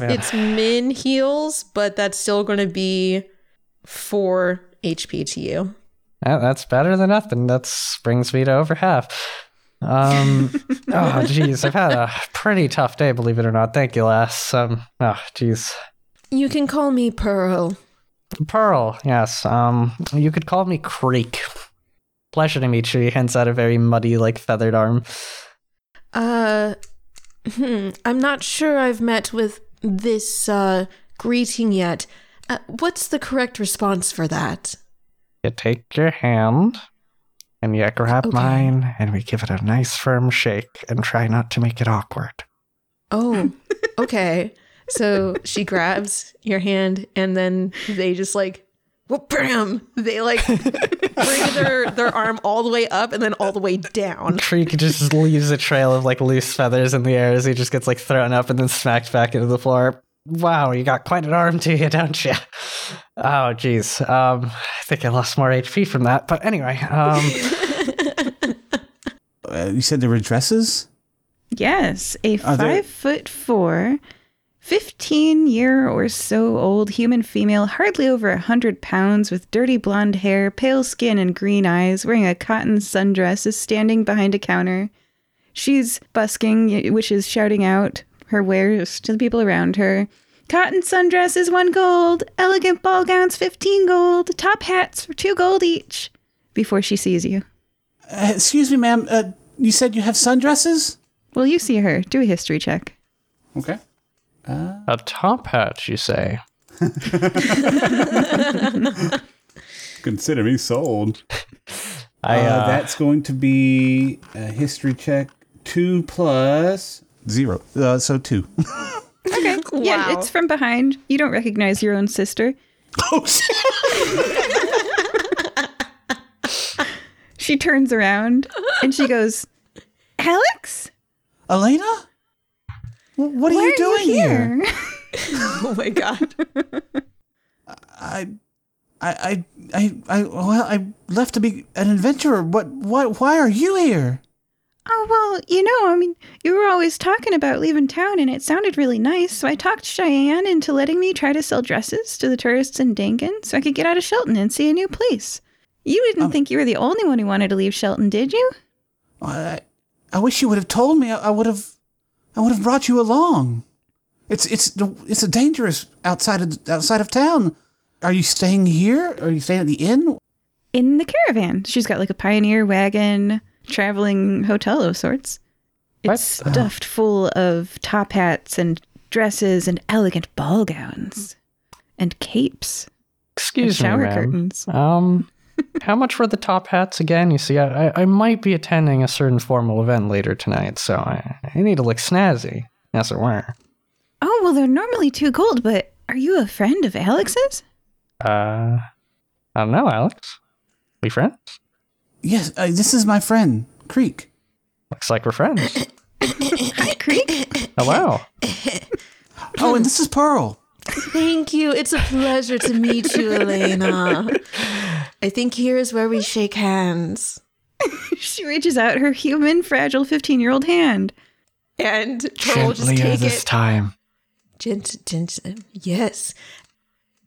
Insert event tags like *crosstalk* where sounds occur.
Yeah. It's min heals, but that's still going to be four HP to you. Yeah, that's better than nothing. That brings me to over half. Um, *laughs* oh, jeez, I've had a pretty tough day, believe it or not. Thank you, lass. Um, oh, jeez. You can call me Pearl. Pearl, yes. Um, you could call me Creek. Pleasure to meet you. He hands out a very muddy, like feathered arm. Uh, hmm, I'm not sure I've met with this uh, greeting yet. Uh, what's the correct response for that? You take your hand and you grab Okay. mine, and we give it a nice firm shake and try not to make it awkward. Oh, *laughs* okay. So she grabs your hand, and then they just like, well, bam! They like bring *laughs* their their arm all the way up and then all the way down. Creek just leaves a trail of like loose feathers in the air as he just gets like thrown up and then smacked back into the floor. Wow, you got quite an arm to you, don't you? Oh, geez. Um, I think I lost more HP from that. But anyway, um, *laughs* Uh, you said there were dresses? Yes, a Are there- five foot four, 15 year or so old human female, hardly over a hundred pounds, with dirty blonde hair, pale skin, and green eyes, wearing a cotton sundress, is standing behind a counter. She's busking, which is shouting out her wares to the people around her. Cotton sundress is one gold, elegant ball gowns 15 gold, top hats for two gold each. Before she sees you. Uh, excuse me, ma'am. Uh, you said you have sundresses? Well, you see her. Do a history check. Okay. A top hat, you say? *laughs* Consider me sold. I, uh, uh, that's going to be a history check. Two plus zero. Uh, so two. *laughs* Okay. *laughs* Yeah, it's from behind. You don't recognize your own sister. oh. She turns around and she goes, Alex? Elena? What are Why you doing here? *laughs* *laughs* Oh my god! I, I, I, I, I, well, I left to be an adventurer. What, what, why are you here? Oh, well, you know, I mean, you were always talking about leaving town and it sounded really nice. So I talked Cheyenne into letting me try to sell dresses to the tourists in Dankin so I could get out of Shelton and see a new place. You didn't Um, think you were the only one who wanted to leave Shelton, did you? I, I wish you would have told me. I, I would have, I would have brought you along. It's, it's, it's a dangerous outside of outside of town. Are you staying here? Are you staying at the inn? In the caravan. She's got like a pioneer wagon, traveling hotel of sorts. It's What? stuffed full of top hats and dresses and elegant ball gowns and capes and excuse me, shower ma'am. curtains. Um, how much were the top hats again? You see, I, I, I might be attending a certain formal event later tonight, so I, I need to look snazzy, as it were. Oh, well, they're normally two gold, but are you a friend of Alex's? Uh, I don't know, Alex. We friends? Yes, uh, this is my friend Creek. Looks like we're friends. Hi, *coughs* Creek. Hello. Oh, and this is Pearl. Thank you. It's a pleasure to meet you, Elena. *laughs* I think here is where we shake hands. *laughs* she reaches out her human, fragile 15 year old hand. And Pearl will just Gentlier take this it. time. Gent, gent, yes.